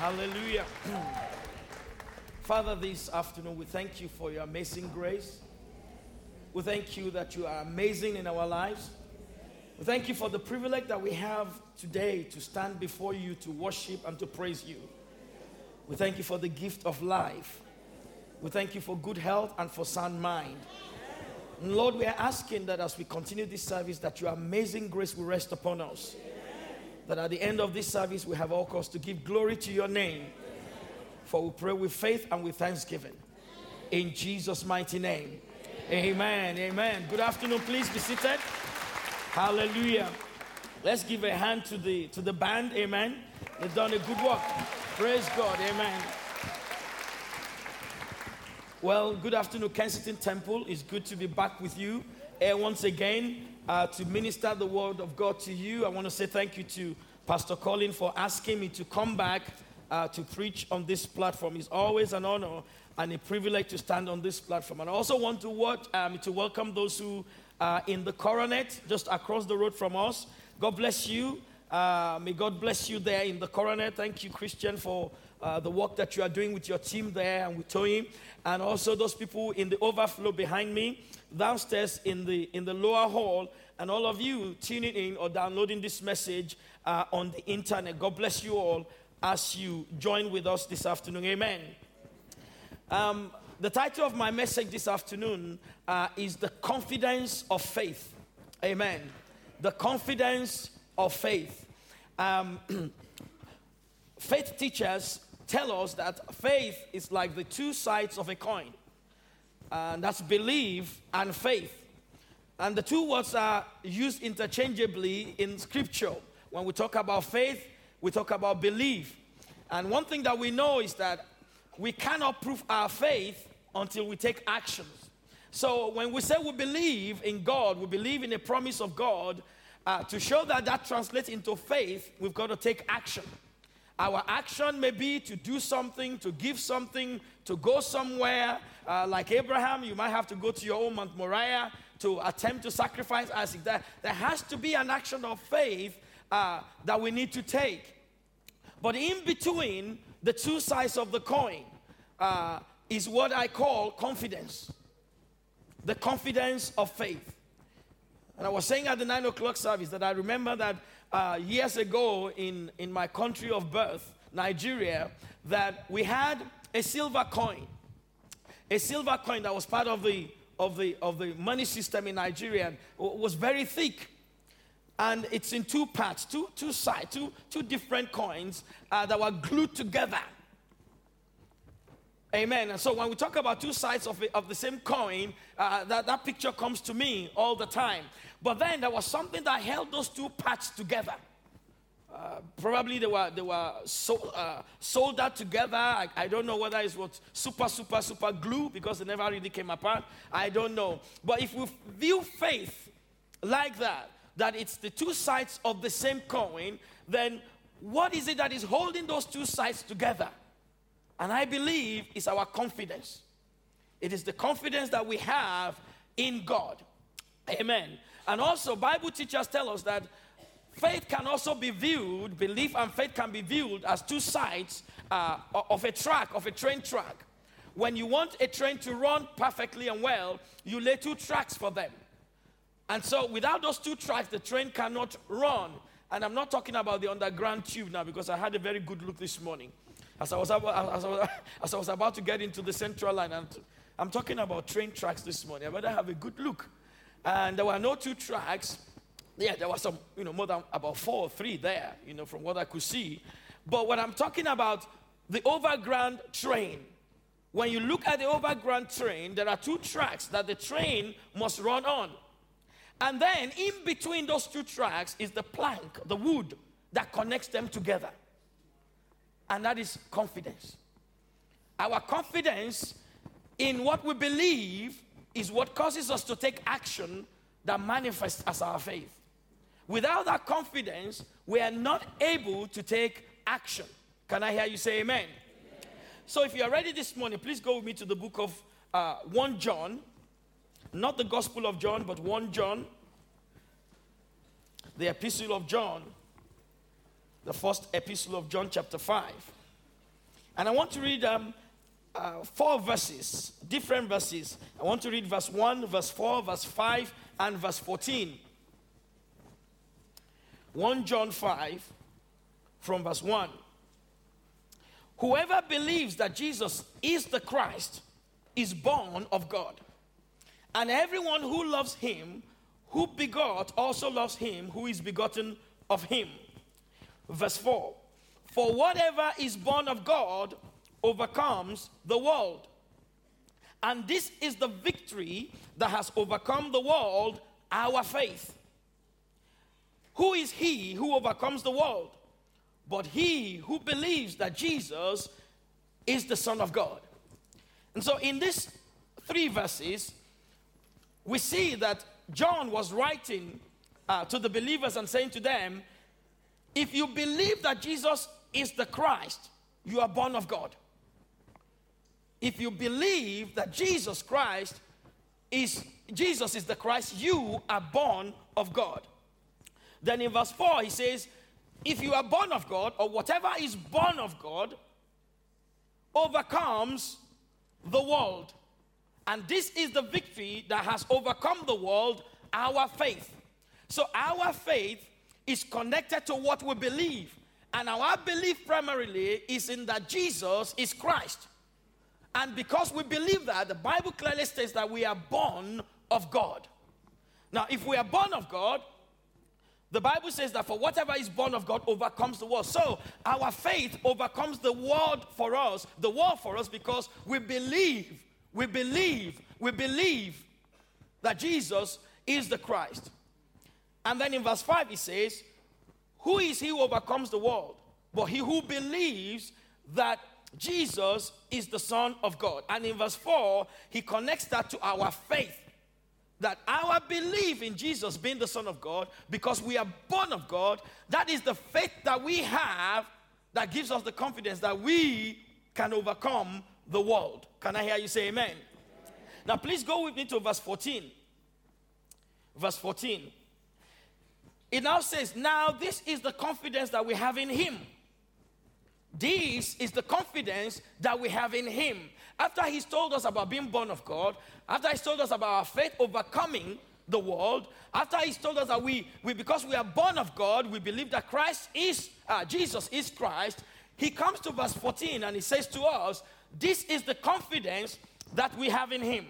Hallelujah. Father, this afternoon we thank you for your amazing grace. We thank you that you are amazing in our lives. We thank you for the privilege that we have today to stand before you to worship and to praise you. We thank you for the gift of life. We thank you for good health and for sound mind. And Lord, we are asking that as we continue this service, that your amazing grace will rest upon us that at the end of this service we have all cause to give glory to your name. For we pray with faith and with thanksgiving. In Jesus' mighty name. Amen. Amen. Good afternoon. Please be seated. Hallelujah. Let's give a hand to the to the band. Amen. They've done a good work. Praise God. Amen. Well, good afternoon, Kensington Temple. It's good to be back with you here once again uh, to minister the word of God to you. I want to say thank you to Pastor Colin for asking me to come back uh, to preach on this platform. It's always an honor and a privilege to stand on this platform. And I also want to, watch, um, to welcome those who are in the coronet just across the road from us. God bless you. Uh, may God bless you there in the coronet. Thank you, Christian, for uh, the work that you are doing with your team there and with Toyin. And also those people in the overflow behind me downstairs in the, in the lower hall, and all of you tuning in or downloading this message uh, on the internet. God bless you all as you join with us this afternoon. Amen. Um, the title of my message this afternoon uh, is The Confidence of Faith. Amen. The Confidence of Faith. Um, faith teachers tell us that faith is like the two sides of a coin and that's belief and faith. And the two words are used interchangeably in scripture. When we talk about faith, we talk about belief. And one thing that we know is that we cannot prove our faith until we take actions. So when we say we believe in God, we believe in the promise of God, uh, to show that that translates into faith, we've got to take action. Our action may be to do something, to give something, to go somewhere. Uh, like Abraham, you might have to go to your own Mount Moriah to attempt to sacrifice Isaac. There, there has to be an action of faith uh, that we need to take. But in between the two sides of the coin uh, is what I call confidence the confidence of faith. And I was saying at the nine o'clock service that I remember that uh, years ago in, in my country of birth, Nigeria, that we had a silver coin. A silver coin that was part of the, of the, of the money system in Nigeria was very thick. And it's in two parts, two, two sides, two, two different coins uh, that were glued together. Amen. And so when we talk about two sides of, of the same coin, uh, that, that picture comes to me all the time. But then there was something that held those two parts together. Uh, probably they were they were so, uh, soldered together. I, I, don't know whether it's what super super super glue because they never really came apart. I don't know. But if we view faith like that, that it's the two sides of the same coin, then what is it that is holding those two sides together? And I believe it's our confidence. It is the confidence that we have in God. Amen. And also, Bible teachers tell us that faith can also be viewed, belief and faith can be viewed as two sides uh, of a track, of a train track. When you want a train to run perfectly and well, you lay two tracks for them. And so, without those two tracks, the train cannot run. And I'm not talking about the underground tube now because I had a very good look this morning. As I was about, as I was, as I was about to get into the central line, and I'm talking about train tracks this morning. I better have a good look. And there were no two tracks. Yeah, there was some, you know, more than about four or three there, you know, from what I could see. But what I'm talking about the overground train, when you look at the overground train, there are two tracks that the train must run on. And then in between those two tracks is the plank, the wood that connects them together. And that is confidence. Our confidence in what we believe is what causes us to take action that manifests as our faith. Without that confidence, we are not able to take action. Can I hear you say amen? amen. So, if you are ready this morning, please go with me to the book of uh, 1 John. Not the Gospel of John, but 1 John. The Epistle of John. The first Epistle of John, chapter 5. And I want to read um, uh, four verses, different verses. I want to read verse 1, verse 4, verse 5, and verse 14. 1 John 5, from verse 1. Whoever believes that Jesus is the Christ is born of God. And everyone who loves him, who begot, also loves him who is begotten of him. Verse 4 For whatever is born of God overcomes the world. And this is the victory that has overcome the world, our faith. Who is he who overcomes the world? But he who believes that Jesus is the Son of God. And so, in these three verses, we see that John was writing uh, to the believers and saying to them, If you believe that Jesus is the Christ, you are born of God. If you believe that Jesus Christ is Jesus is the Christ, you are born of God. Then in verse 4, he says, If you are born of God, or whatever is born of God, overcomes the world. And this is the victory that has overcome the world, our faith. So our faith is connected to what we believe. And our belief primarily is in that Jesus is Christ. And because we believe that, the Bible clearly states that we are born of God. Now, if we are born of God, the Bible says that for whatever is born of God overcomes the world. So our faith overcomes the world for us, the world for us, because we believe, we believe, we believe that Jesus is the Christ. And then in verse 5 he says, Who is he who overcomes the world? But he who believes that Jesus is the Son of God. And in verse 4, he connects that to our faith. That our belief in Jesus being the Son of God, because we are born of God, that is the faith that we have that gives us the confidence that we can overcome the world. Can I hear you say amen? Now, please go with me to verse 14. Verse 14. It now says, Now this is the confidence that we have in Him this is the confidence that we have in Him. After He's told us about being born of God, after He's told us about our faith overcoming the world, after He's told us that we, we because we are born of God, we believe that Christ is, uh, Jesus is Christ, He comes to verse 14 and He says to us, This is the confidence that we have in Him.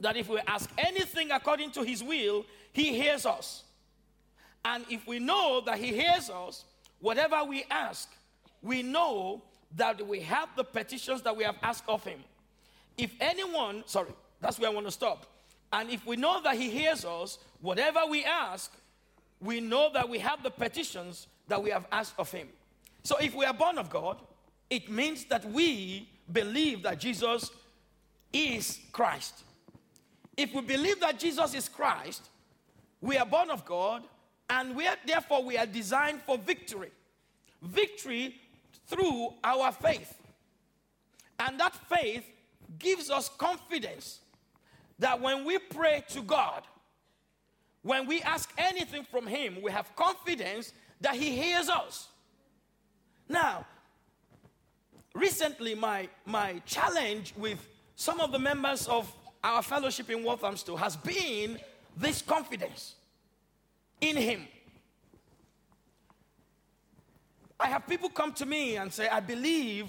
That if we ask anything according to His will, He hears us. And if we know that He hears us, whatever we ask, we know that we have the petitions that we have asked of him. If anyone, sorry, that's where I want to stop. And if we know that he hears us, whatever we ask, we know that we have the petitions that we have asked of him. So if we are born of God, it means that we believe that Jesus is Christ. If we believe that Jesus is Christ, we are born of God, and we are, therefore we are designed for victory. Victory through our faith. And that faith gives us confidence that when we pray to God, when we ask anything from Him, we have confidence that He hears us. Now, recently, my, my challenge with some of the members of our fellowship in Walthamstow has been this confidence in Him. I have people come to me and say, I believe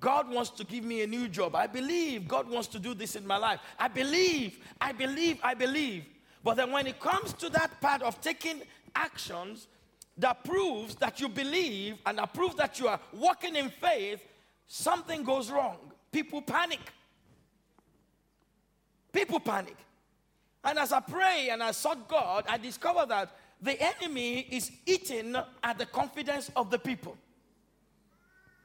God wants to give me a new job. I believe God wants to do this in my life. I believe, I believe, I believe. But then when it comes to that part of taking actions that proves that you believe and that proves that you are walking in faith, something goes wrong. People panic. People panic. And as I pray and I sought God, I discovered that the enemy is eating at the confidence of the people.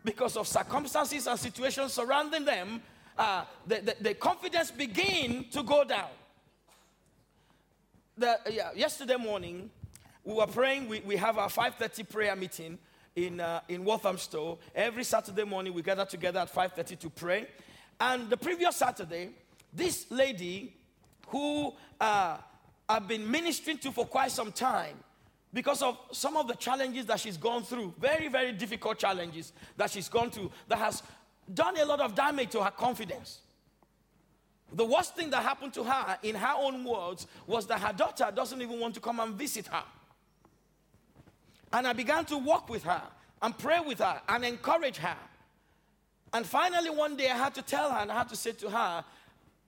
Because of circumstances and situations surrounding them, uh, the, the, the, confidence begin to go down. The, yeah, yesterday morning, we were praying. We, we have our 5.30 prayer meeting in, uh, in Walthamstow. Every Saturday morning, we gather together at 5.30 to pray. And the previous Saturday, this lady who uh, I've been ministering to for quite some time because of some of the challenges that she's gone through. Very, very difficult challenges that she's gone through that has done a lot of damage to her confidence. The worst thing that happened to her, in her own words, was that her daughter doesn't even want to come and visit her. And I began to walk with her and pray with her and encourage her. And finally, one day I had to tell her and I had to say to her,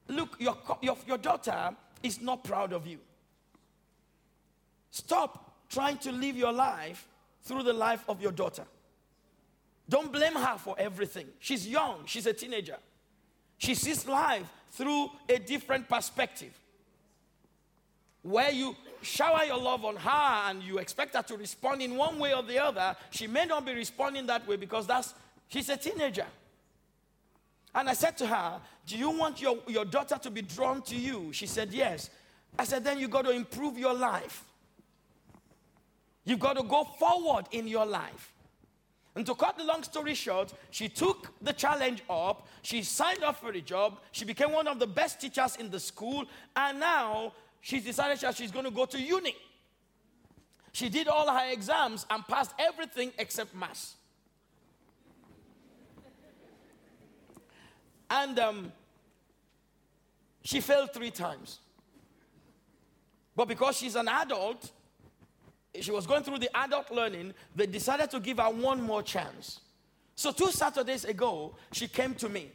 Look, your, your, your daughter is not proud of you. Stop trying to live your life through the life of your daughter. Don't blame her for everything. She's young, she's a teenager. She sees life through a different perspective. Where you shower your love on her and you expect her to respond in one way or the other, she may not be responding that way because that's she's a teenager. And I said to her, Do you want your, your daughter to be drawn to you? She said, Yes. I said, Then you got to improve your life. You've got to go forward in your life. And to cut the long story short, she took the challenge up. She signed up for a job. She became one of the best teachers in the school. And now she's decided that she's going to go to uni. She did all her exams and passed everything except maths. And um, she failed three times. But because she's an adult, she was going through the adult learning, they decided to give her one more chance. So, two Saturdays ago, she came to me.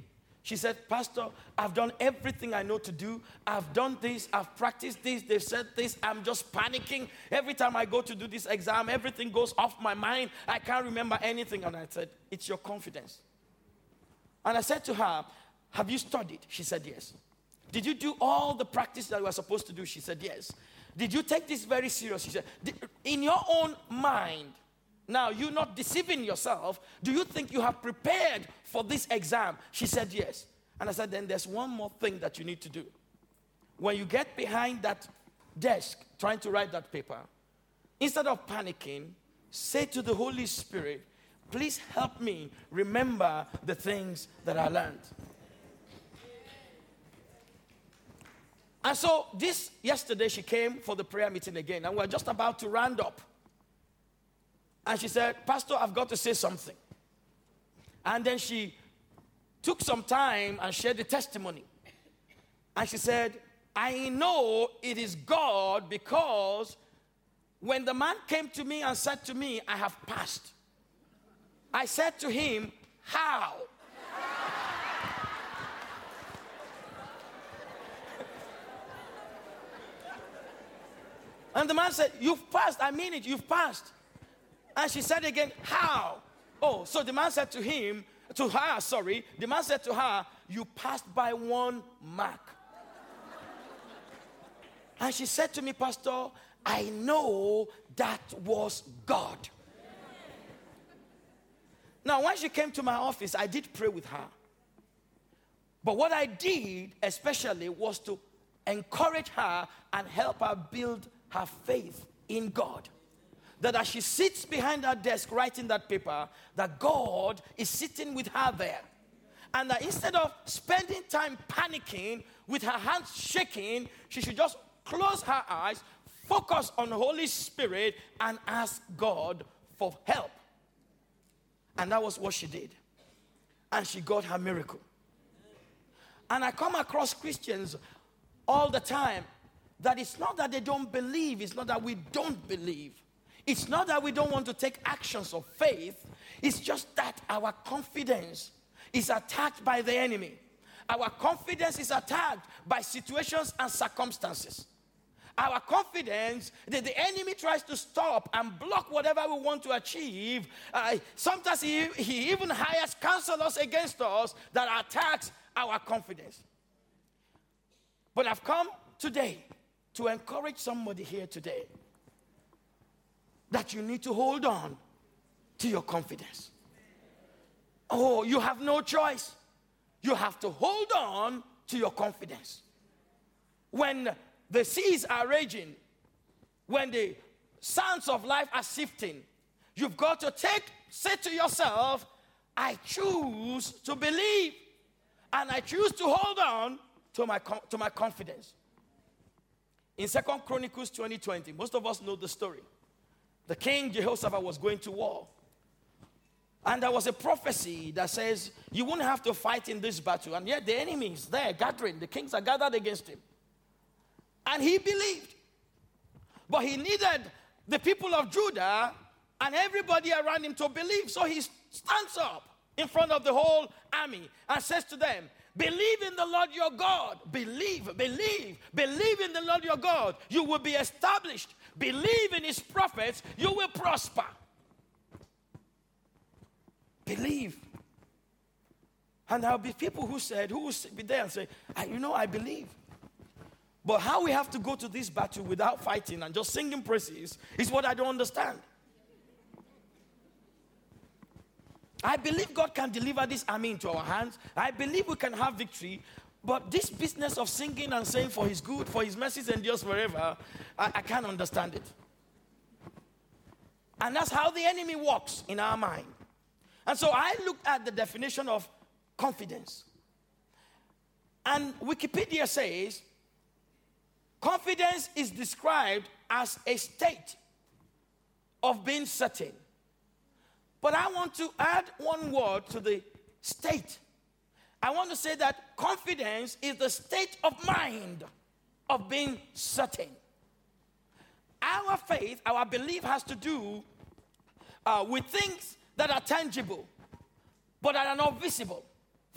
She said, Pastor, I've done everything I know to do. I've done this, I've practiced this, they've said this. I'm just panicking. Every time I go to do this exam, everything goes off my mind. I can't remember anything. And I said, It's your confidence. And I said to her, Have you studied? She said, Yes. Did you do all the practice that you were supposed to do? She said, Yes. Did you take this very serious? He said, In your own mind, now you're not deceiving yourself. Do you think you have prepared for this exam? She said, Yes. And I said, Then there's one more thing that you need to do. When you get behind that desk trying to write that paper, instead of panicking, say to the Holy Spirit, Please help me remember the things that I learned. And so this yesterday she came for the prayer meeting again, and we're just about to round up. And she said, Pastor, I've got to say something. And then she took some time and shared the testimony. And she said, I know it is God because when the man came to me and said to me, I have passed, I said to him, How? And the man said, You've passed. I mean it, you've passed. And she said again, How? Oh, so the man said to him, to her, sorry, the man said to her, You passed by one mark. and she said to me, Pastor, I know that was God. Now, when she came to my office, I did pray with her. But what I did, especially, was to encourage her and help her build her faith in God. That as she sits behind her desk writing that paper, that God is sitting with her there. And that instead of spending time panicking with her hands shaking, she should just close her eyes, focus on the Holy Spirit, and ask God for help. And that was what she did. And she got her miracle. And I come across Christians all the time that it's not that they don't believe, it's not that we don't believe. It's not that we don't want to take actions of faith, it's just that our confidence is attacked by the enemy. Our confidence is attacked by situations and circumstances. Our confidence that the enemy tries to stop and block whatever we want to achieve. Uh, sometimes he, he even hires counselors against us that attacks our confidence. But I've come today to encourage somebody here today that you need to hold on to your confidence. Oh, you have no choice. You have to hold on to your confidence. When the seas are raging, when the sands of life are sifting, you've got to take, say to yourself, I choose to believe and I choose to hold on to my, to my confidence. In Second Chronicles 2020, most of us know the story. The king Jehoshaphat was going to war. And there was a prophecy that says, You won't have to fight in this battle. And yet the enemy is there gathering. The kings are gathered against him. And he believed. But he needed the people of Judah and everybody around him to believe. So he stands up in front of the whole army and says to them, Believe in the Lord your God. Believe, believe, believe in the Lord your God. You will be established. Believe in his prophets. You will prosper. Believe. And there'll be people who said, who will be there and say, You know, I believe. But how we have to go to this battle without fighting and just singing praises is what I don't understand. I believe God can deliver this army into our hands. I believe we can have victory. But this business of singing and saying for his good, for his mercies endures forever, I, I can't understand it. And that's how the enemy works in our mind. And so I looked at the definition of confidence. And Wikipedia says confidence is described as a state of being certain. But I want to add one word to the state. I want to say that confidence is the state of mind of being certain. Our faith, our belief has to do uh, with things that are tangible, but that are not visible.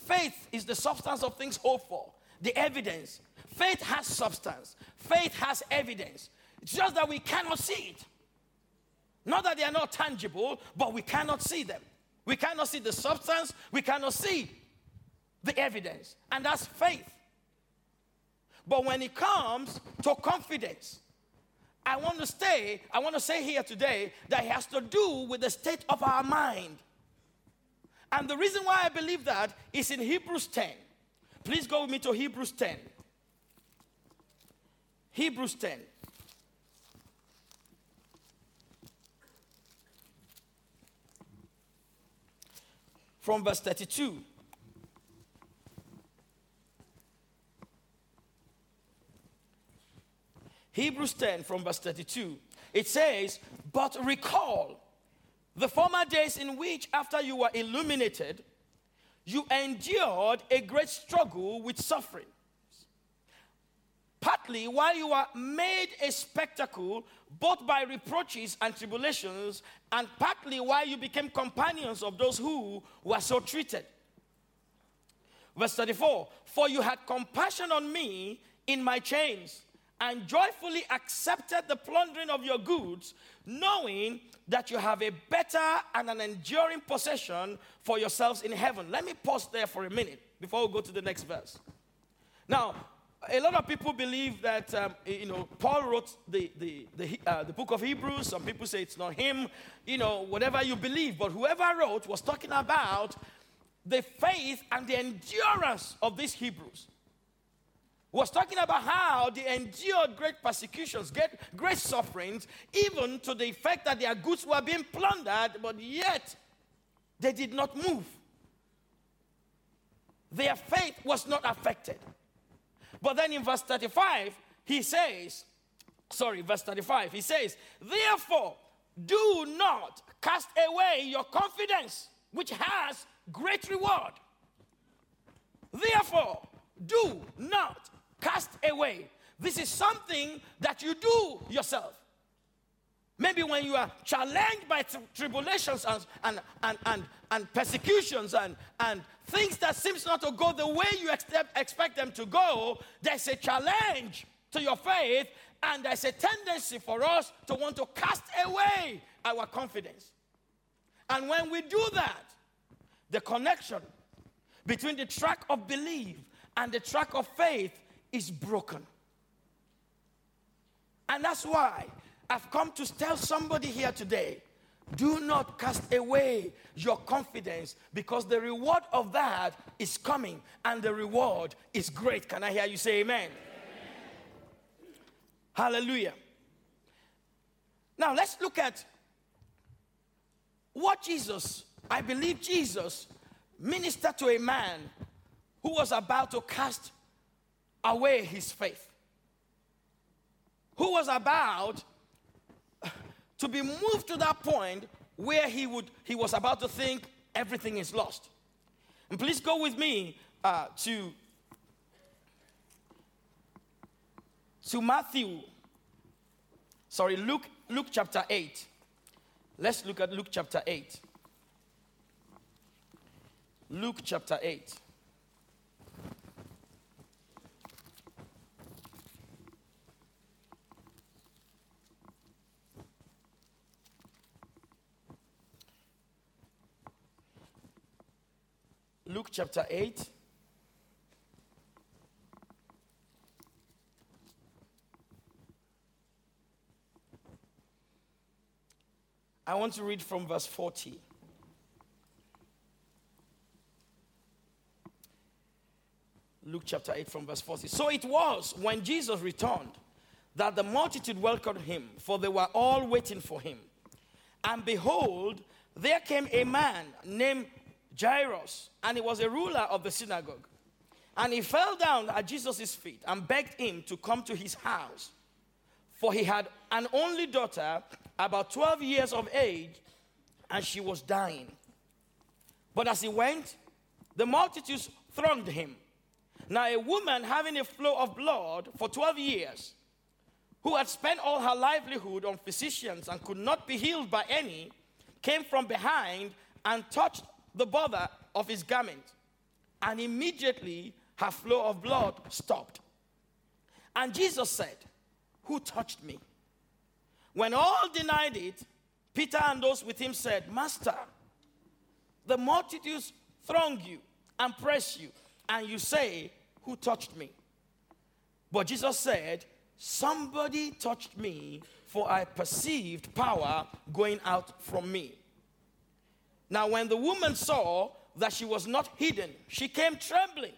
Faith is the substance of things hoped for, the evidence. Faith has substance, faith has evidence. It's just that we cannot see it. Not that they are not tangible, but we cannot see them. We cannot see the substance, we cannot see the evidence. And that's faith. But when it comes to confidence, I want to stay, I want to say here today that it has to do with the state of our mind. And the reason why I believe that is in Hebrews 10. Please go with me to Hebrews 10. Hebrews 10. From verse 32. Hebrews 10 from verse 32. It says, But recall the former days in which, after you were illuminated, you endured a great struggle with suffering. Partly while you were made a spectacle, both by reproaches and tribulations, and partly while you became companions of those who were so treated. Verse 34 For you had compassion on me in my chains and joyfully accepted the plundering of your goods, knowing that you have a better and an enduring possession for yourselves in heaven. Let me pause there for a minute before we go to the next verse. Now, a lot of people believe that um, you know Paul wrote the the the, uh, the book of Hebrews. Some people say it's not him. You know, whatever you believe, but whoever wrote was talking about the faith and the endurance of these Hebrews was talking about how they endured great persecutions, great, great sufferings, even to the effect that their goods were being plundered, but yet they did not move. Their faith was not affected. But then in verse 35, he says, sorry, verse 35, he says, Therefore, do not cast away your confidence, which has great reward. Therefore, do not cast away. This is something that you do yourself. Maybe when you are challenged by tribulations and, and, and, and, and persecutions and, and things that seems not to go the way you expect, expect them to go, there's a challenge to your faith and there's a tendency for us to want to cast away our confidence. And when we do that, the connection between the track of belief and the track of faith is broken. And that's why I've come to tell somebody here today do not cast away your confidence because the reward of that is coming and the reward is great. Can I hear you say amen? amen. Hallelujah. Now let's look at what Jesus, I believe Jesus, ministered to a man who was about to cast away his faith, who was about to be moved to that point where he would he was about to think everything is lost. And please go with me uh, to, to Matthew, sorry, Luke, Luke chapter 8. Let's look at Luke chapter 8. Luke chapter 8. Luke chapter 8. I want to read from verse 40. Luke chapter 8 from verse 40. So it was when Jesus returned that the multitude welcomed him, for they were all waiting for him. And behold, there came a man named Jairus, and he was a ruler of the synagogue. And he fell down at Jesus' feet and begged him to come to his house. For he had an only daughter, about 12 years of age, and she was dying. But as he went, the multitudes thronged him. Now, a woman having a flow of blood for 12 years, who had spent all her livelihood on physicians and could not be healed by any, came from behind and touched the border of his garment, and immediately her flow of blood stopped. And Jesus said, Who touched me? When all denied it, Peter and those with him said, Master, the multitudes throng you and press you, and you say, Who touched me? But Jesus said, Somebody touched me, for I perceived power going out from me. Now, when the woman saw that she was not hidden, she came trembling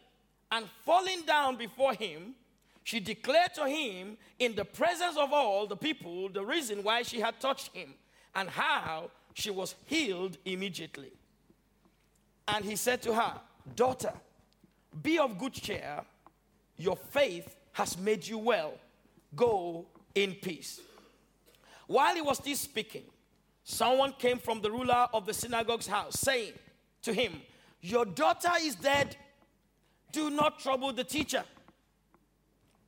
and falling down before him. She declared to him in the presence of all the people the reason why she had touched him and how she was healed immediately. And he said to her, Daughter, be of good cheer. Your faith has made you well. Go in peace. While he was still speaking, Someone came from the ruler of the synagogue's house, saying to him, Your daughter is dead. Do not trouble the teacher.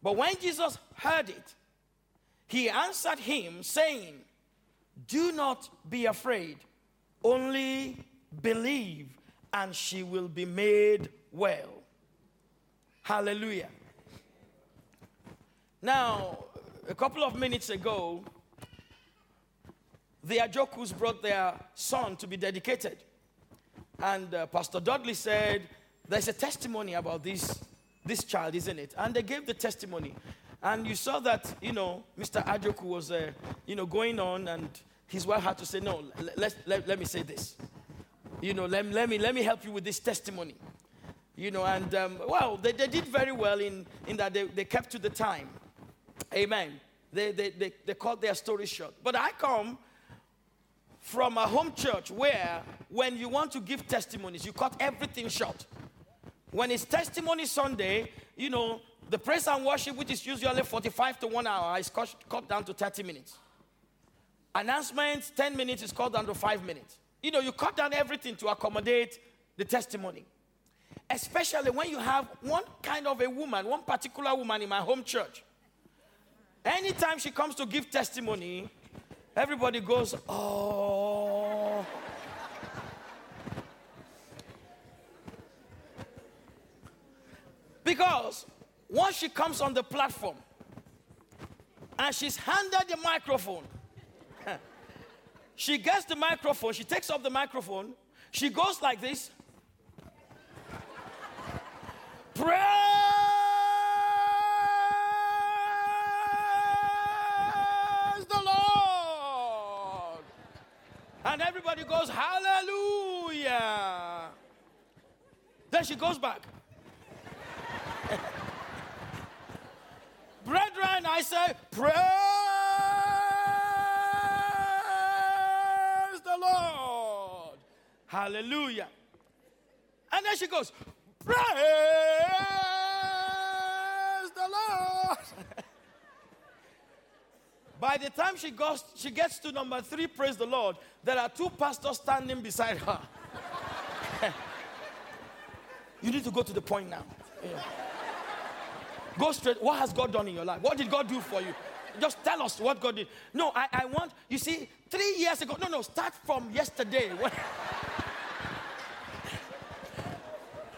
But when Jesus heard it, he answered him, saying, Do not be afraid, only believe, and she will be made well. Hallelujah. Now, a couple of minutes ago, the Ajokus brought their son to be dedicated. And uh, Pastor Dudley said, There's a testimony about this, this child, isn't it? And they gave the testimony. And you saw that, you know, Mr. Ajoku was, uh, you know, going on, and his wife had to say, No, let, let, let me say this. You know, let, let, me, let me help you with this testimony. You know, and um, well, they, they did very well in, in that they, they kept to the time. Amen. They, they, they, they cut their story short. But I come from a home church where when you want to give testimonies, you cut everything short. When it's testimony Sunday, you know, the praise and worship, which is usually 45 to one hour, is cut, cut down to 30 minutes. Announcements, 10 minutes is cut down to five minutes. You know, you cut down everything to accommodate the testimony. Especially when you have one kind of a woman, one particular woman in my home church. Anytime she comes to give testimony, Everybody goes, oh. because once she comes on the platform and she's handed the microphone, she gets the microphone, she takes off the microphone, she goes like this. Pray. And everybody goes, Hallelujah. Then she goes back. Brethren, I say, Praise the Lord. Hallelujah. And then she goes, Praise the Lord. By the time she, goes, she gets to number three, praise the Lord, there are two pastors standing beside her. you need to go to the point now. Yeah. Go straight. What has God done in your life? What did God do for you? Just tell us what God did. No, I, I want, you see, three years ago. No, no, start from yesterday.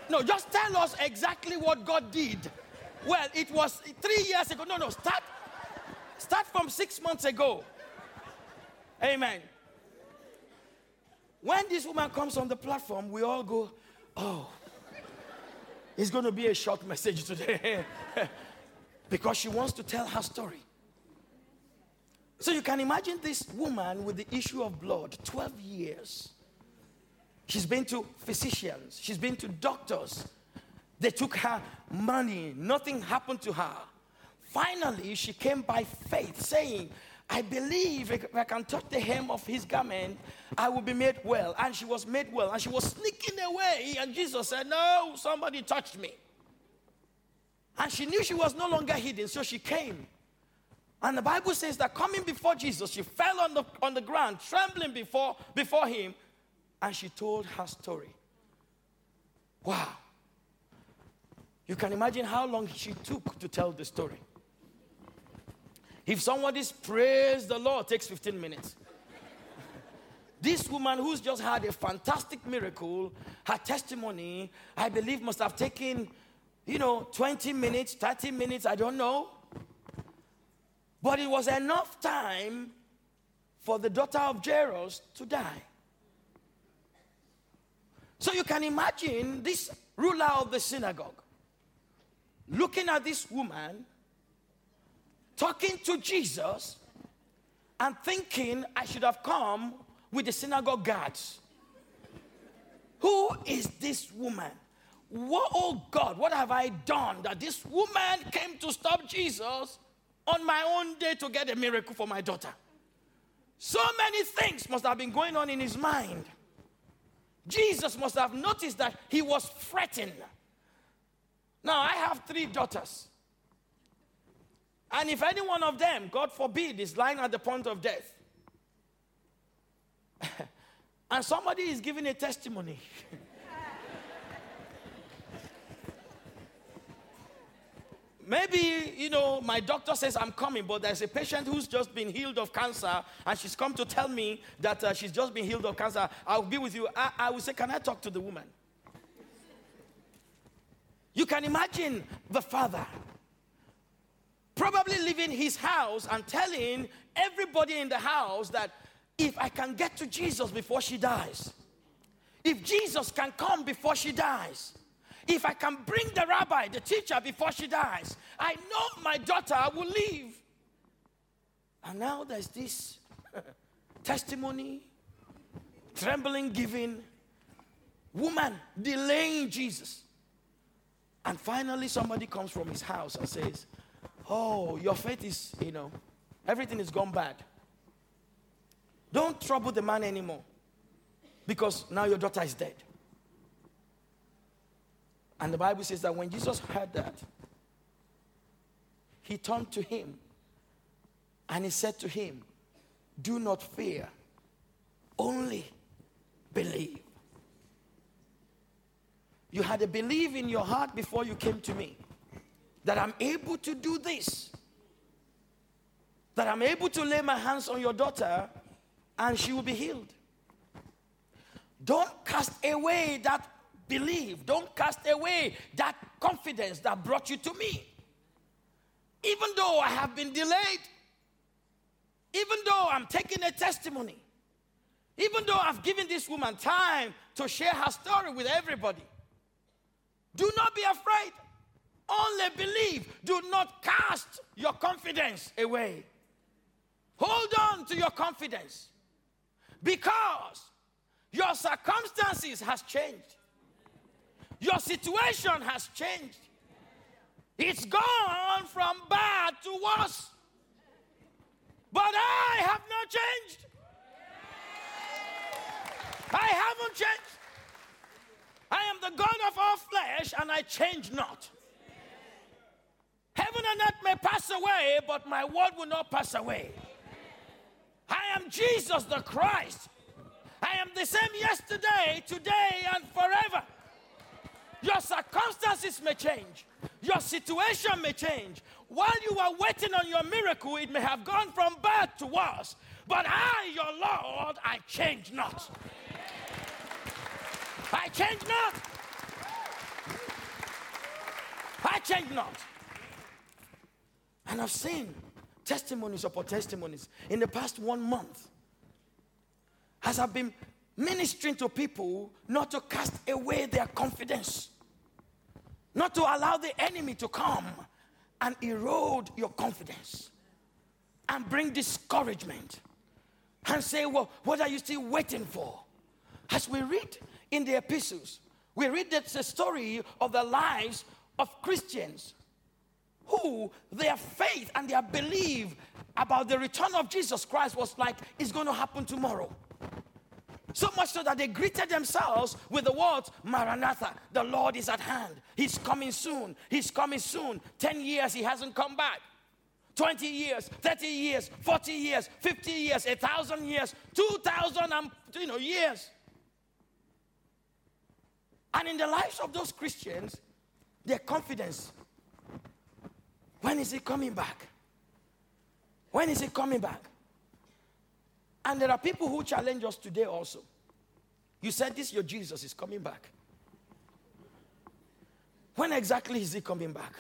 no, just tell us exactly what God did. Well, it was three years ago. No, no, start, start from six months ago. Amen. When this woman comes on the platform, we all go, oh, it's going to be a short message today. because she wants to tell her story. So you can imagine this woman with the issue of blood, 12 years. She's been to physicians, she's been to doctors. They took her money, nothing happened to her. Finally, she came by faith, saying, I believe if I can touch the hem of his garment, I will be made well. And she was made well. And she was sneaking away. And Jesus said, No, somebody touched me. And she knew she was no longer hidden, so she came. And the Bible says that coming before Jesus, she fell on the, on the ground, trembling before, before him, and she told her story. Wow. You can imagine how long she took to tell the story. If somebody's praise the Lord takes 15 minutes. this woman who's just had a fantastic miracle, her testimony, I believe, must have taken you know, 20 minutes, 30 minutes, I don't know. But it was enough time for the daughter of Jairus to die. So you can imagine this ruler of the synagogue looking at this woman, talking to Jesus, and thinking, I should have come with the synagogue guards. Who is this woman? What, oh God, what have I done that this woman came to stop Jesus on my own day to get a miracle for my daughter? So many things must have been going on in his mind. Jesus must have noticed that he was fretting. Now, I have three daughters. And if any one of them, God forbid, is lying at the point of death, and somebody is giving a testimony, Maybe, you know, my doctor says I'm coming, but there's a patient who's just been healed of cancer and she's come to tell me that uh, she's just been healed of cancer. I'll be with you. I, I will say, Can I talk to the woman? You can imagine the father probably leaving his house and telling everybody in the house that if I can get to Jesus before she dies, if Jesus can come before she dies, if I can bring the rabbi, the teacher, before she dies, I know my daughter will live. And now there's this testimony, trembling, giving woman delaying Jesus. And finally, somebody comes from his house and says, Oh, your faith is, you know, everything is gone bad. Don't trouble the man anymore because now your daughter is dead. And the Bible says that when Jesus heard that, he turned to him and he said to him, Do not fear, only believe. You had a belief in your heart before you came to me that I'm able to do this, that I'm able to lay my hands on your daughter and she will be healed. Don't cast away that belief, Don't cast away that confidence that brought you to me. Even though I have been delayed, even though I'm taking a testimony, even though I've given this woman time to share her story with everybody, do not be afraid. Only believe. Do not cast your confidence away. Hold on to your confidence because your circumstances has changed. Your situation has changed. It's gone from bad to worse. But I have not changed. I haven't changed. I am the God of all flesh, and I change not. And earth may pass away, but my word will not pass away. I am Jesus the Christ. I am the same yesterday, today, and forever. Your circumstances may change, your situation may change. While you are waiting on your miracle, it may have gone from bad to worse. But I, your Lord, I change not. I change not. I change not. And I've seen testimonies upon testimonies in the past one month as I've been ministering to people not to cast away their confidence, not to allow the enemy to come and erode your confidence and bring discouragement and say, Well, what are you still waiting for? As we read in the epistles, we read that the story of the lives of Christians who their faith and their belief about the return of Jesus Christ was like, it's going to happen tomorrow. So much so that they greeted themselves with the words, Maranatha, the Lord is at hand. He's coming soon. He's coming soon. 10 years, he hasn't come back. 20 years, 30 years, 40 years, 50 years, 1,000 years, 2,000 and, you know, years. And in the lives of those Christians, their confidence when is he coming back? When is he coming back? And there are people who challenge us today also. You said this, your Jesus is coming back. When exactly is he coming back?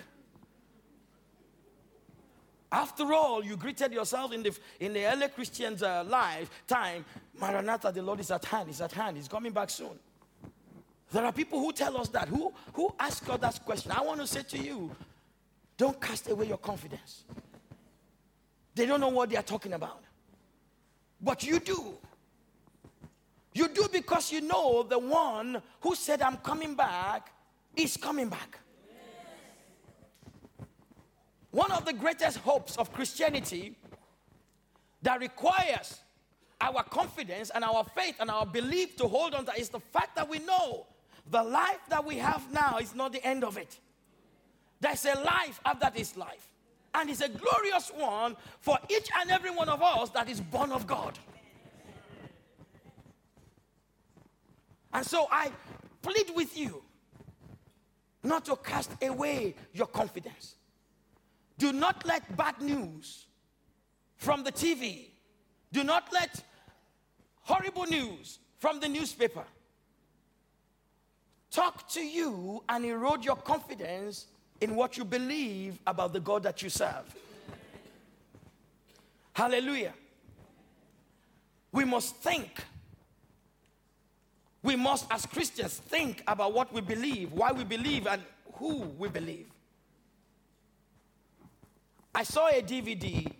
After all, you greeted yourself in the, in the early Christians' uh, life time, Maranatha, the Lord is at hand, he's at hand, he's coming back soon. There are people who tell us that, who, who ask us that question. I want to say to you, don't cast away your confidence. They don't know what they are talking about. But you do. You do because you know the one who said, I'm coming back, is coming back. One of the greatest hopes of Christianity that requires our confidence and our faith and our belief to hold on to is the fact that we know the life that we have now is not the end of it. There's a life after this life. And it's a glorious one for each and every one of us that is born of God. And so I plead with you not to cast away your confidence. Do not let bad news from the TV, do not let horrible news from the newspaper talk to you and erode your confidence in what you believe about the God that you serve. Hallelujah. We must think. We must, as Christians, think about what we believe, why we believe, and who we believe. I saw a DVD.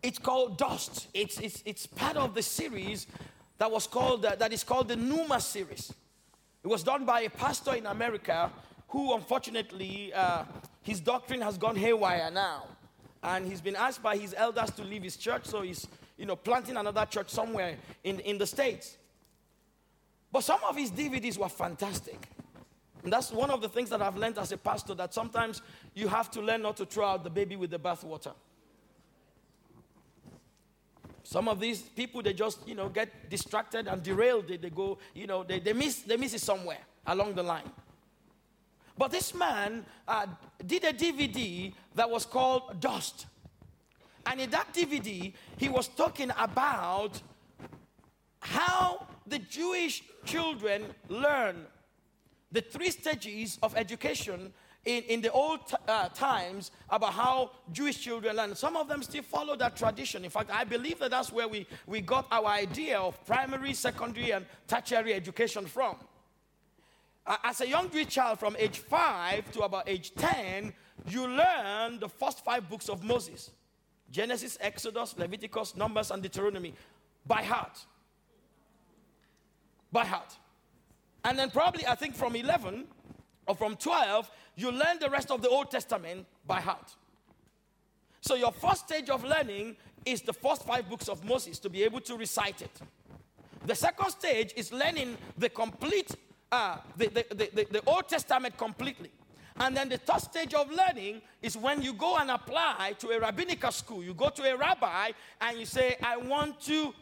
It's called Dust. It's, it's, it's part of the series that was called uh, that is called the Nooma series. It was done by a pastor in America who unfortunately uh, his doctrine has gone haywire now. And he's been asked by his elders to leave his church, so he's you know planting another church somewhere in, in the States. But some of his DVDs were fantastic. And that's one of the things that I've learned as a pastor that sometimes you have to learn not to throw out the baby with the bathwater. Some of these people, they just, you know, get distracted and derailed. They, they go, you know, they, they, miss, they miss it somewhere along the line. But this man uh, did a DVD that was called Dust. And in that DVD, he was talking about how the Jewish children learn the three stages of education in, in the old t- uh, times about how Jewish children learn. Some of them still follow that tradition. In fact, I believe that that's where we, we got our idea of primary, secondary, and tertiary education from as a young Jewish child from age 5 to about age 10, you learn the first five books of Moses Genesis, Exodus, Leviticus, Numbers, and Deuteronomy by heart. By heart. And then, probably, I think from 11 or from 12, you learn the rest of the Old Testament by heart. So, your first stage of learning is the first five books of Moses to be able to recite it. The second stage is learning the complete uh, the, the, the, the Old Testament completely. And then the third stage of learning is when you go and apply to a rabbinical school. You go to a rabbi and you say, I want to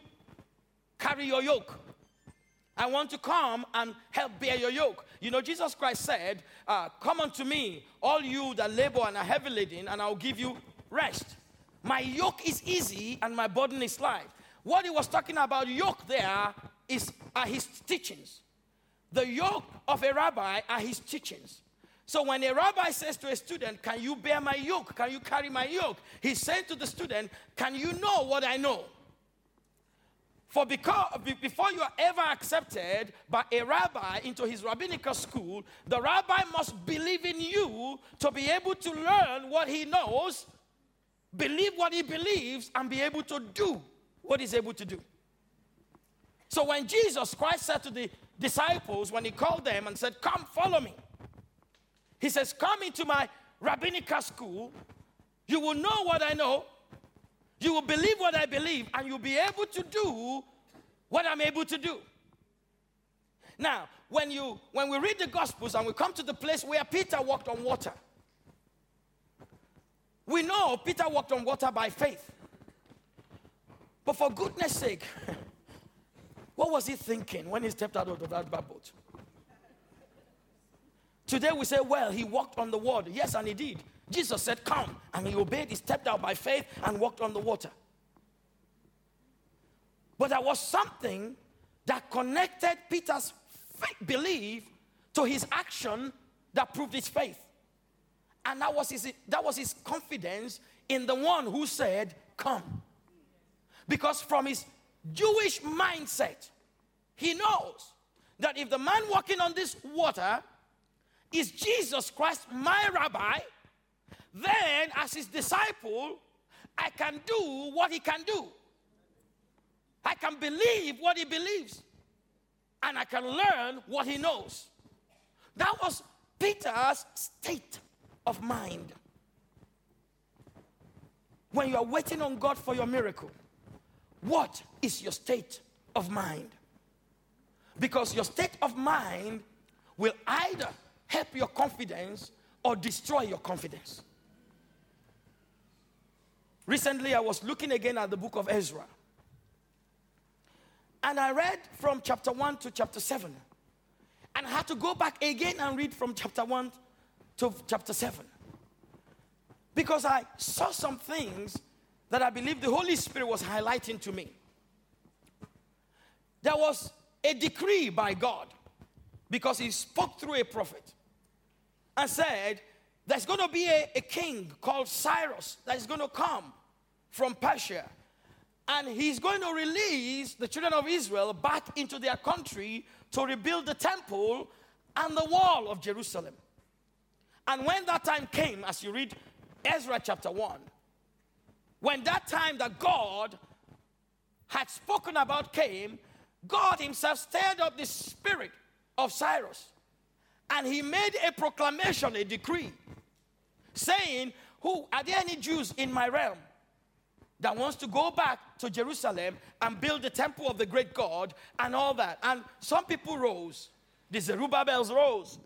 carry your yoke. I want to come and help bear your yoke. You know, Jesus Christ said, uh, Come unto me, all you that labor and are heavy laden, and I'll give you rest. My yoke is easy and my burden is light. What he was talking about, yoke there, is, are his teachings. The yoke of a rabbi are his teachings. So when a rabbi says to a student, Can you bear my yoke? Can you carry my yoke? He's saying to the student, Can you know what I know? For because, before you are ever accepted by a rabbi into his rabbinical school, the rabbi must believe in you to be able to learn what he knows, believe what he believes, and be able to do what he's able to do. So when Jesus Christ said to the disciples, when he called them and said, Come, follow me, he says, Come into my rabbinical school, you will know what I know, you will believe what I believe, and you'll be able to do what I'm able to do. Now, when you when we read the gospels and we come to the place where Peter walked on water, we know Peter walked on water by faith. But for goodness sake, what was he thinking when he stepped out of that boat? Today we say, well, he walked on the water. Yes, and he did. Jesus said, Come. And he obeyed. He stepped out by faith and walked on the water. But there was something that connected Peter's faith, belief to his action that proved his faith. And that was his, that was his confidence in the one who said, Come. Because from his Jewish mindset, he knows that if the man walking on this water is Jesus Christ, my rabbi, then as his disciple, I can do what he can do. I can believe what he believes. And I can learn what he knows. That was Peter's state of mind. When you are waiting on God for your miracle, what is your state of mind? Because your state of mind will either help your confidence or destroy your confidence. Recently, I was looking again at the book of Ezra. And I read from chapter 1 to chapter 7. And I had to go back again and read from chapter 1 to chapter 7. Because I saw some things that I believe the Holy Spirit was highlighting to me. There was a decree by God because He spoke through a prophet and said, There's going to be a, a king called Cyrus that is going to come from Persia. And he's going to release the children of Israel back into their country to rebuild the temple and the wall of Jerusalem. And when that time came, as you read Ezra chapter 1, when that time that God had spoken about came, God Himself stirred up the spirit of Cyrus and he made a proclamation, a decree, saying, Who are there any Jews in my realm that wants to go back to Jerusalem and build the temple of the great God and all that? And some people rose. The Zerubbabels rose.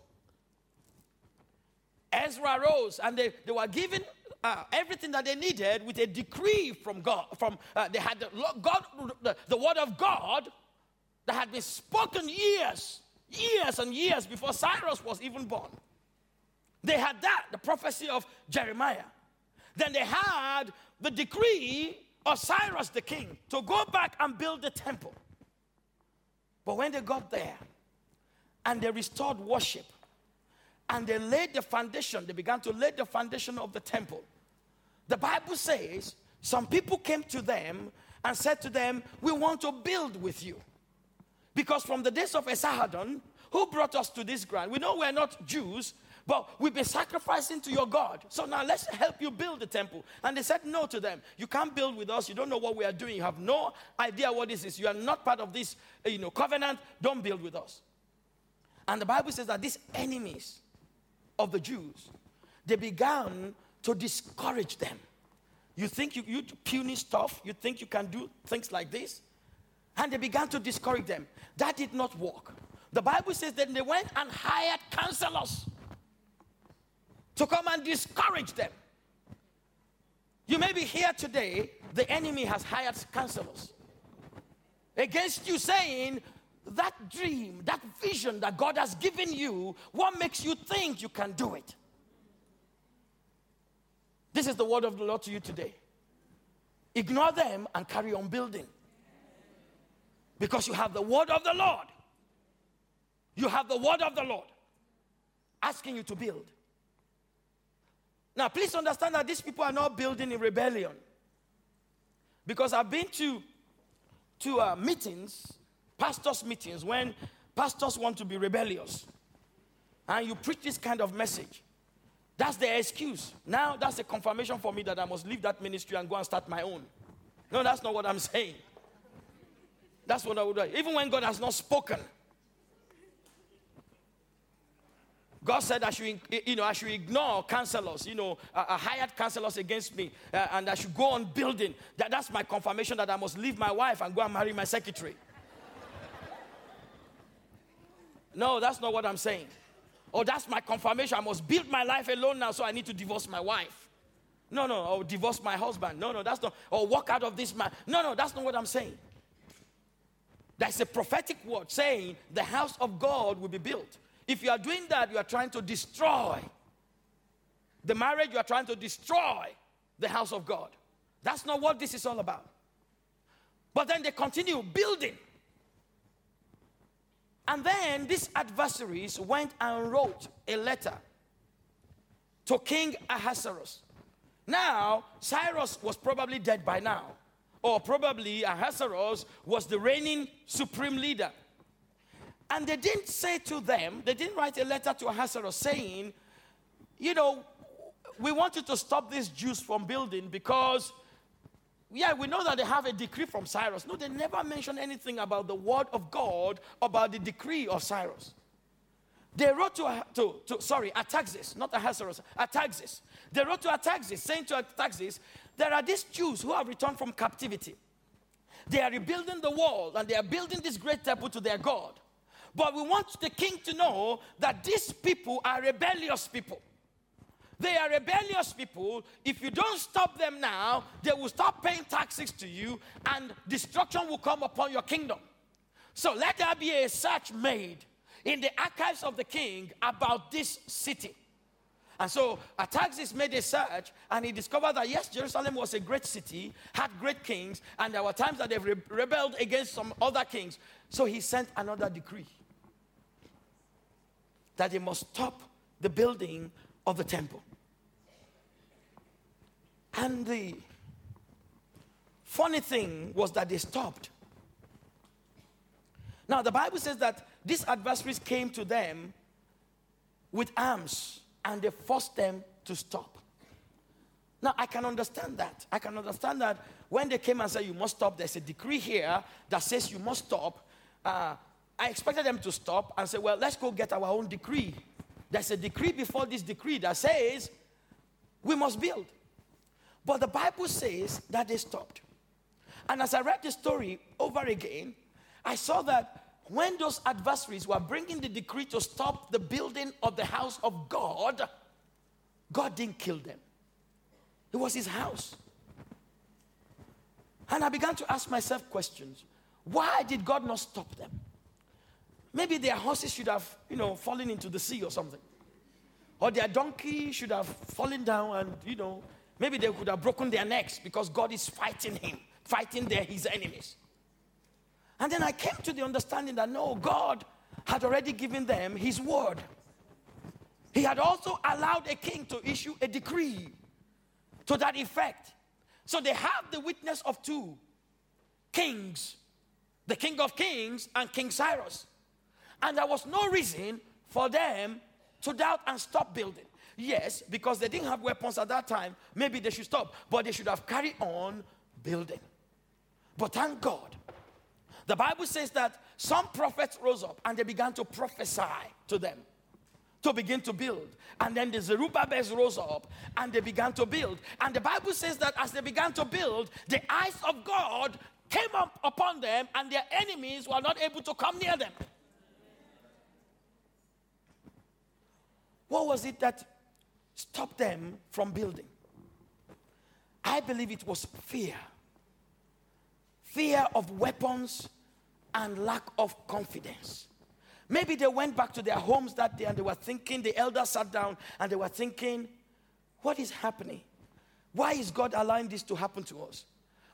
Ezra rose, and they, they were given uh, everything that they needed with a decree from God. From uh, they had the, God, the, the word of God that had been spoken years years and years before Cyrus was even born. They had that, the prophecy of Jeremiah. Then they had the decree of Cyrus the king to go back and build the temple. But when they got there and they restored worship and they laid the foundation, they began to lay the foundation of the temple. The Bible says some people came to them and said to them, We want to build with you. Because from the days of Esarhaddon, who brought us to this ground? We know we're not Jews, but we've been sacrificing to your God. So now let's help you build the temple. And they said no to them. You can't build with us. You don't know what we are doing. You have no idea what this is. You are not part of this you know, covenant. Don't build with us. And the Bible says that these enemies of the Jews, they began to discourage them. You think you, you puny stuff, you think you can do things like this? And they began to discourage them. That did not work. The Bible says that they went and hired counselors to come and discourage them. You may be here today, the enemy has hired counselors against you, saying, that dream, that vision that God has given you, what makes you think you can do it? This is the word of the Lord to you today. Ignore them and carry on building. Because you have the word of the Lord. You have the word of the Lord asking you to build. Now, please understand that these people are not building in rebellion. Because I've been to, to uh, meetings, pastors' meetings, when pastors want to be rebellious. And you preach this kind of message. That's the excuse. Now, that's a confirmation for me that I must leave that ministry and go and start my own. No, that's not what I'm saying. That's what I would do. Even when God has not spoken, God said I should, you know, I should ignore counselors, you know, uh, hired counselors against me, uh, and I should go on building. That, that's my confirmation that I must leave my wife and go and marry my secretary. no, that's not what I'm saying. Oh, that's my confirmation. I must build my life alone now, so I need to divorce my wife. No, no, or divorce my husband. No, no, that's not. Or walk out of this man. No, no, that's not what I'm saying. That's a prophetic word saying the house of God will be built. If you are doing that, you are trying to destroy the marriage, you are trying to destroy the house of God. That's not what this is all about. But then they continue building. And then these adversaries went and wrote a letter to King Ahasuerus. Now, Cyrus was probably dead by now, or probably Ahasuerus was the reigning supreme leader. And they didn't say to them, they didn't write a letter to Ahasuerus saying, you know, we want you to stop these Jews from building because, yeah, we know that they have a decree from Cyrus. No, they never mention anything about the word of God, about the decree of Cyrus. They wrote to, to, to sorry, Artaxerxes, not Ahasuerus, Artaxerxes. They wrote to Artaxerxes, saying to Artaxerxes, there are these Jews who have returned from captivity. They are rebuilding the wall and they are building this great temple to their God. But we want the king to know that these people are rebellious people. They are rebellious people. If you don't stop them now, they will stop paying taxes to you and destruction will come upon your kingdom. So let there be a search made in the archives of the king about this city. And so Artaxerxes made a search and he discovered that yes, Jerusalem was a great city, had great kings, and there were times that they rebelled against some other kings. So he sent another decree that they must stop the building of the temple. And the funny thing was that they stopped. Now, the Bible says that these adversaries came to them with arms and they forced them to stop. Now, I can understand that. I can understand that when they came and said, You must stop, there's a decree here that says you must stop. Uh, I expected them to stop and say, well, let's go get our own decree. There's a decree before this decree that says we must build. But the Bible says that they stopped. And as I read the story over again, I saw that when those adversaries were bringing the decree to stop the building of the house of God, God didn't kill them. It was his house. And I began to ask myself questions. Why did God not stop them? Maybe their horses should have, you know, fallen into the sea or something. Or their donkey should have fallen down and, you know, maybe they could have broken their necks because God is fighting him, fighting their, his enemies. And then I came to the understanding that no, God had already given them his word. He had also allowed a king to issue a decree to that effect. So they have the witness of two kings the king of kings and King Cyrus. And there was no reason for them to doubt and stop building. Yes, because they didn't have weapons at that time, maybe they should stop, but they should have carried on building. But thank God, the Bible says that some prophets rose up and they began to prophesy to them to begin to build. And then the Zerubbabels rose up and they began to build. And the Bible says that as they began to build, the eyes of God came up upon them and their enemies were not able to come near them. What was it that stopped them from building? I believe it was fear. Fear of weapons and lack of confidence. Maybe they went back to their homes that day and they were thinking, the elders sat down and they were thinking, what is happening? Why is God allowing this to happen to us?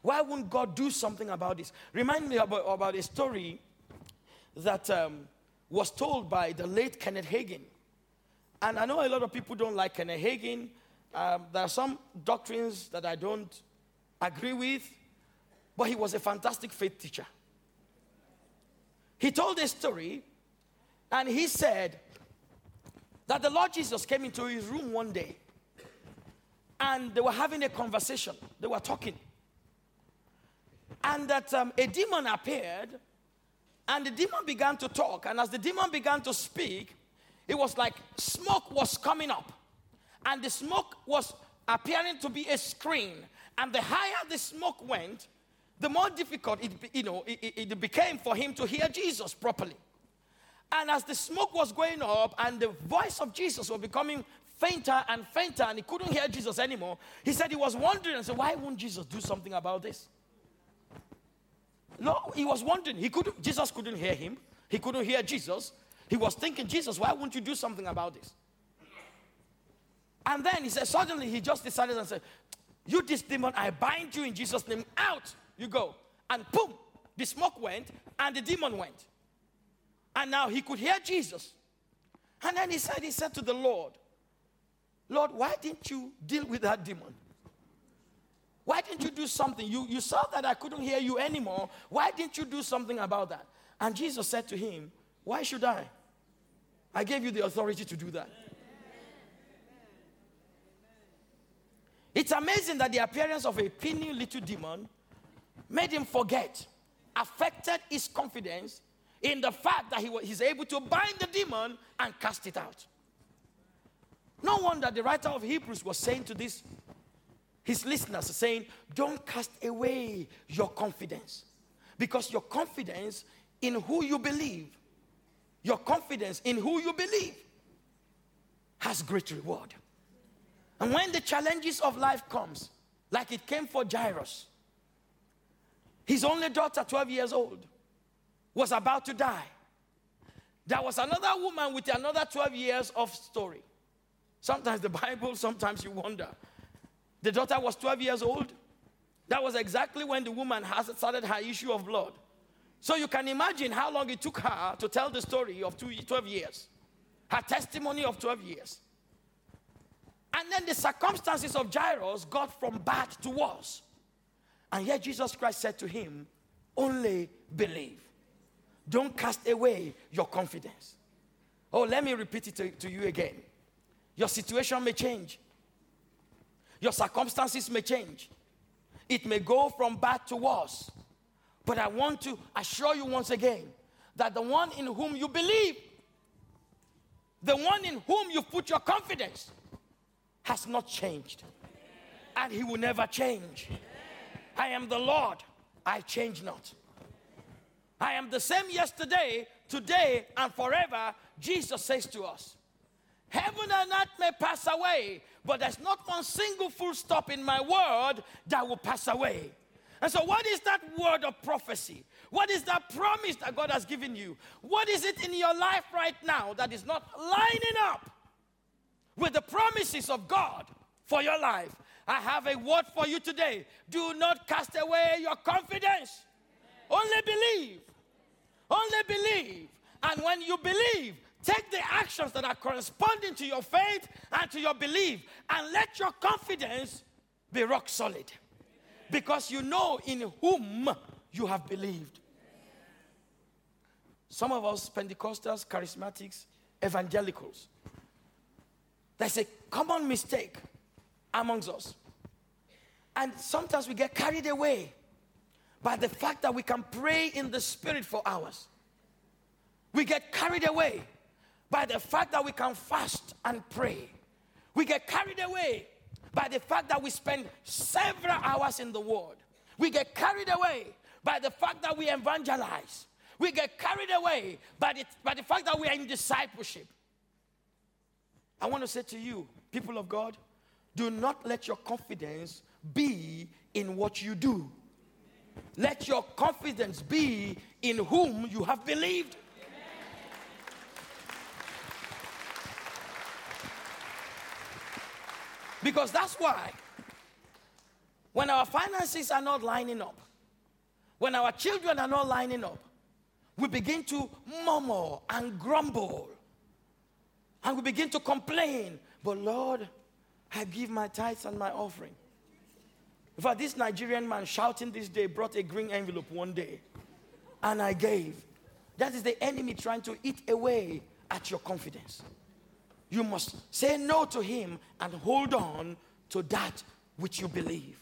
Why wouldn't God do something about this? Remind me about, about a story that um, was told by the late Kenneth Hagin. And I know a lot of people don't like Kenneth Hagin. Um, there are some doctrines that I don't agree with, but he was a fantastic faith teacher. He told a story and he said that the Lord Jesus came into his room one day and they were having a conversation. They were talking. And that um, a demon appeared and the demon began to talk. And as the demon began to speak, it was like smoke was coming up. And the smoke was appearing to be a screen. And the higher the smoke went, the more difficult it, you know, it, it became for him to hear Jesus properly. And as the smoke was going up and the voice of Jesus was becoming fainter and fainter, and he couldn't hear Jesus anymore, he said he was wondering and said, Why won't Jesus do something about this? No, he was wondering. He couldn't, Jesus couldn't hear him. He couldn't hear Jesus. He was thinking, Jesus, why won't you do something about this? And then he said, suddenly he just decided and said, You this demon, I bind you in Jesus' name. Out you go. And boom, the smoke went and the demon went. And now he could hear Jesus. And then he said, He said to the Lord, Lord, why didn't you deal with that demon? Why didn't you do something? You, you saw that I couldn't hear you anymore. Why didn't you do something about that? And Jesus said to him, Why should I? I gave you the authority to do that. It's amazing that the appearance of a puny little demon made him forget, affected his confidence, in the fact that he was, he's able to bind the demon and cast it out. No wonder the writer of Hebrews was saying to this, his listeners, saying, Don't cast away your confidence. Because your confidence in who you believe, your confidence in who you believe, has great reward. And when the challenges of life comes, like it came for Jairus, his only daughter, 12 years old, was about to die. There was another woman with another 12 years of story. Sometimes the Bible, sometimes you wonder. The daughter was 12 years old. That was exactly when the woman started her issue of blood. So you can imagine how long it took her to tell the story of 12 years, her testimony of 12 years. And then the circumstances of Jairus got from bad to worse. And yet Jesus Christ said to him, Only believe. Don't cast away your confidence. Oh, let me repeat it to, to, you again. Your situation may change, your circumstances may change. It may go from bad to worse. But I want to assure you once again that the one in whom you believe, the one in whom you put your confidence, has not changed. And he will never change. I am the Lord, I change not. I am the same yesterday, today, and forever, Jesus says to us. Heaven and earth may pass away, but there's not one single full stop in my word that will pass away. And so, what is that word of prophecy? What is that promise that God has given you? What is it in your life right now that is not lining up with the promises of God for your life? I have a word for you today. Do not cast away your confidence. Only believe. Only believe. And when you believe, take the actions that are corresponding to your faith and to your belief, and let your confidence be rock solid. Because you know in whom you have believed. Some of us, Pentecostals, charismatics, evangelicals, there's a common mistake amongst us. And sometimes we get carried away by the fact that we can pray in the spirit for hours. We get carried away by the fact that we can fast and pray. We get carried away by the fact that we spend several hours in the Word. We get carried away by the fact that we evangelize. We get carried away by the, by the fact that we are in discipleship. I want to say to you, people of God, do not let your confidence be in what you do. Let your confidence be in whom you have believed. Because that's why when our finances are not lining up, when our children are not lining up, we begin to murmur and grumble. And we begin to complain. But Lord, I give my tithes and my offering. In fact, this Nigerian man shouting this day brought a green envelope one day. And I gave. That is the enemy trying to eat away at your confidence. You must say no to him and hold on to that which you believe.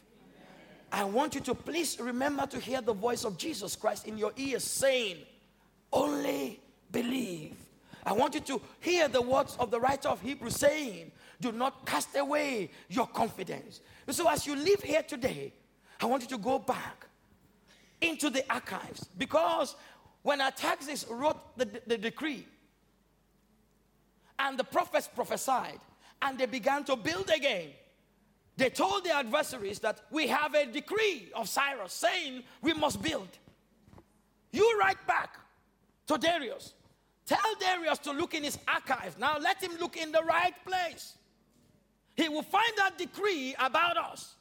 I want you to please remember to hear the voice of Jesus Christ in your ears saying, Only believe. I want you to hear the words of the writer of Hebrews saying, Do not cast away your confidence. So, as you live here today, I want you to go back into the archives because when Artaxerxes wrote the, the decree and the prophets prophesied and they began to build again, they told their adversaries that we have a decree of Cyrus saying we must build. You write back to Darius. Tell Darius to look in his archives. Now let him look in the right place. He will find that decree about us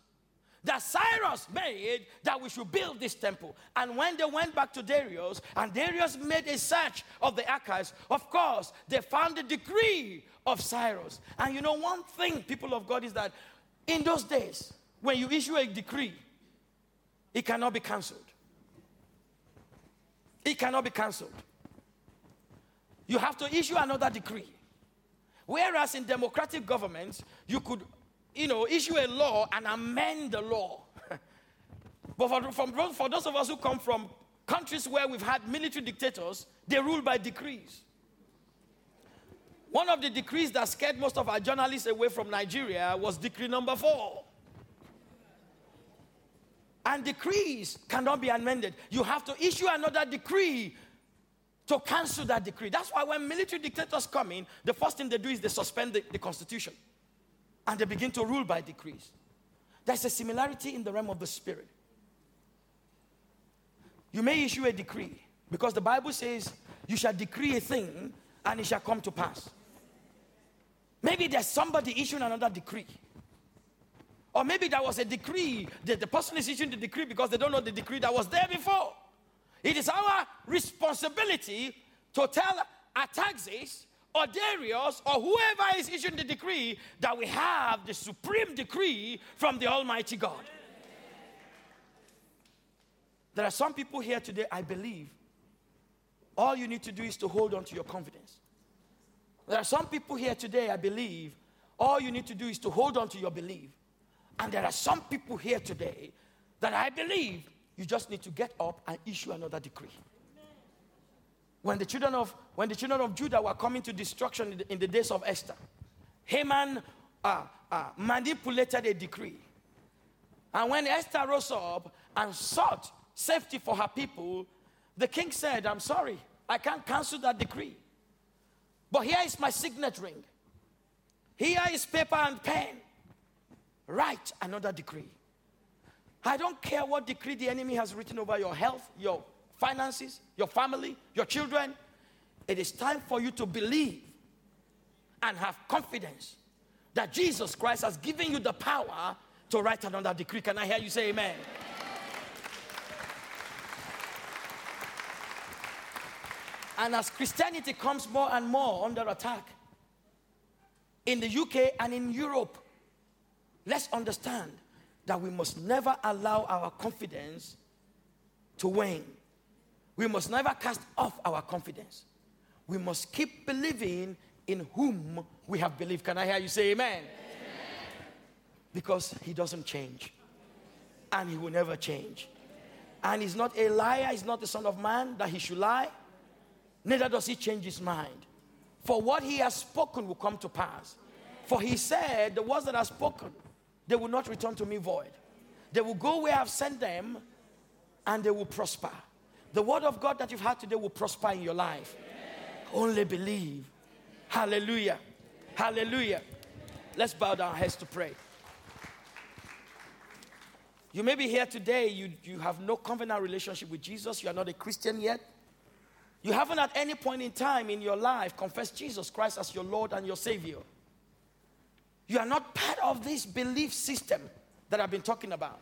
that Cyrus made that we should build this temple. And when they went back to Darius, and Darius made a search of the archives, of course, they found the decree of Cyrus. And you know, one thing, people of God, is that in those days, when you issue a decree, it cannot be cancelled. It cannot be cancelled. You have to issue another decree. Whereas in democratic governments, you could, you know, issue a law and amend the law. but for, from, for those of us who come from countries where we've had military dictators, they rule by decrees. One of the decrees that scared most of our journalists away from Nigeria was decree number four. And decrees cannot be amended. You have to issue another decree to cancel that decree. That's why when military dictators come in, the first thing they do is they suspend the, the constitution and they begin to rule by decrees. There's a similarity in the realm of the spirit. You may issue a decree because the Bible says you shall decree a thing and it shall come to pass. Maybe there's somebody issuing another decree. Or maybe there was a decree that the person is issuing the decree because they don't know the decree that was there before. It is our responsibility to tell Artaxerxes or Darius or whoever is issuing the decree that we have the supreme decree from the Almighty God. There are some people here today, I believe, all you need to do is to hold on to your confidence. There are some people here today, I believe, all you need to do is to hold on to your belief. And there are some people here today that I believe you just need to get up and issue another decree. When the children of, when the children of Judah were coming to destruction in the, in the days of Esther, Haman uh, uh, manipulated a decree. And when Esther rose up and sought safety for her people, the king said, I'm sorry, I can't cancel that decree. But here is my signet ring. Here is paper and pen. Write another decree. I don't care what decree the enemy has written over your health, your finances, your family, your children. It is time for you to believe and have confidence that Jesus Christ has given you the power to write another decree. Can I hear you say amen? And as Christianity comes more and more under attack in the UK and in Europe, let's understand that we must never allow our confidence to wane. We must never cast off our confidence. We must keep believing in whom we have believed. Can I hear you say amen? amen? Because he doesn't change. And he will never change. And he's not a liar, he's not the son of man that he should lie neither does he change his mind. For what he has spoken will come to pass. For he said, The words that are spoken, they will not return to me void. They will go where I've sent them and they will prosper. The word of God that you've had today will prosper in your life. Only believe. Hallelujah. Hallelujah. Let's bow down our heads to pray. You may be here today, you, you have no covenant relationship with Jesus, you are not a Christian yet. You haven't at any point in time in your life confessed Jesus Christ as your Lord and your Savior. You are not part of this belief system that I've been talking about.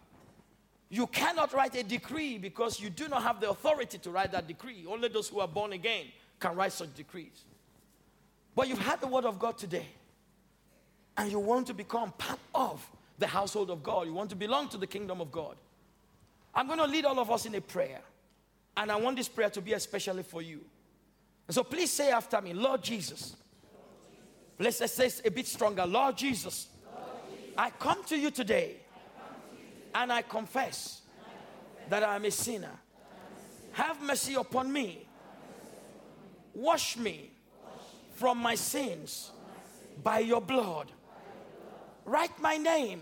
You cannot write a decree because you do not have the authority to write that decree. Only those who are born again can write such decrees. But you've had the word of God today, and you want to become part of the household of God. You want to belong to the kingdom of God. I'm going to lead all of us in a prayer, and I want this prayer to be especially for you. So please say after me, Lord Jesus. Let's say a bit stronger. Lord Jesus, I come to you today and I confess that I am a sinner. Have mercy upon me. Wash me from my sins by your blood. Write my name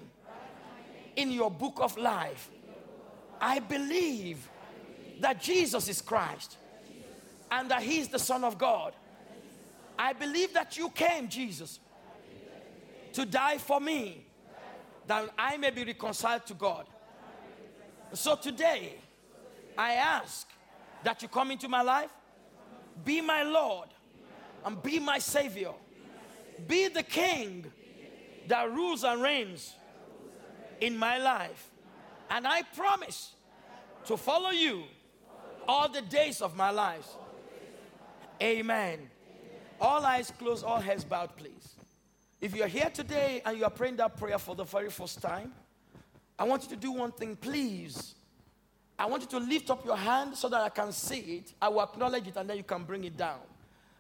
in your book of life. I believe that Jesus is Christ and that He is the Son of God. I believe that you came, Jesus, to die for me that I may be reconciled to God. So today, I ask that you come into my life, be my Lord, and be my Savior. Be the King that rules and reigns in my life. And I promise to follow you all the days of my life. Amen. All eyes closed, all heads bowed, please. If you're here today and you are praying that prayer for the very first time, I want you to do one thing, please. I want you to lift up your hand so that I can see it. I will acknowledge it and then you can bring it down.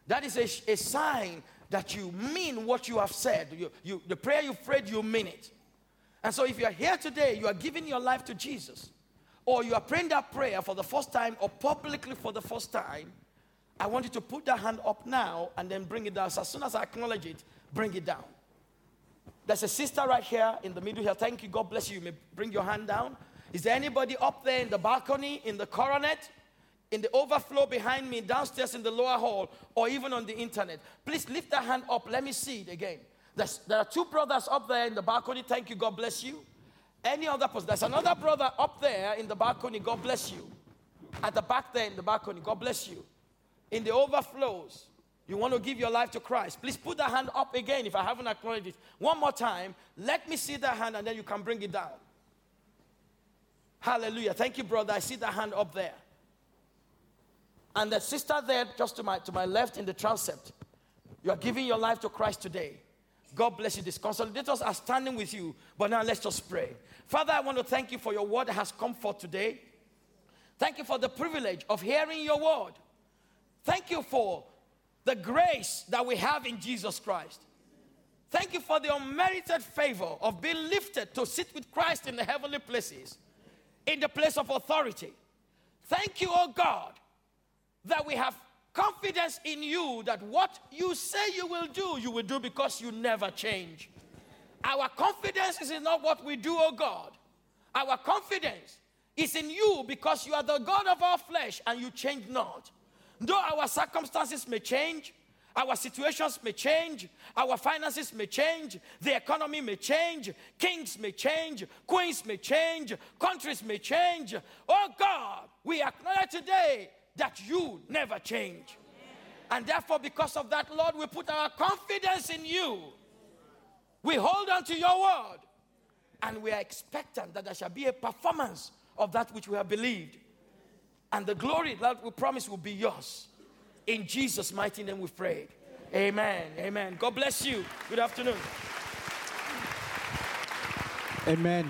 That is a, a sign that you mean what you have said. You, you, the prayer you prayed, you mean it. And so if you are here today, you are giving your life to Jesus, or you are praying that prayer for the first time or publicly for the first time, I want you to put that hand up now and then bring it down. So as soon as I acknowledge it, bring it down. There's a sister right here in the middle here. Thank you. God bless you. You may bring your hand down. Is there anybody up there in the balcony, in the coronet, in the overflow behind me, downstairs in the lower hall, or even on the internet? Please lift that hand up. Let me see it again. There's, there are two brothers up there in the balcony. Thank you. God bless you. Any other person? There's another brother up there in the balcony. God bless you. At the back there in the balcony. God bless you. In the overflows, you want to give your life to Christ, please put that hand up again if I haven't acknowledged it. One more time. Let me see that hand and then you can bring it down. Hallelujah. Thank you, brother. I see that hand up there. And the sister there, just to my, to my left in the transept, you are giving your life to Christ today. God bless you. These consolidators are standing with you. But now let's just pray. Father, I want to thank you for your word that has come forth today. Thank you for the privilege of hearing your word. Thank you for the grace that we have in Jesus Christ. Thank you for the unmerited favor of being lifted to sit with Christ in the heavenly places, in the place of authority. Thank you, oh God, that we have confidence in you that what you say you will do, you will do because you never change. Our confidence is not what we do, oh God. Our confidence is in you because you are the God of our flesh and you change not. Though our circumstances may change, our situations may change, our finances may change, the economy may change, kings may change, queens may change, countries may change. Oh God, we acknowledge today that you never change. And therefore, because of that, Lord, we put our confidence in you. We hold on to your word. And we are expectant that there shall be a performance of that which we have believed. And the glory that we promise will be yours. In Jesus' mighty name we've prayed. Amen. Amen. God bless you. Good afternoon. Amen.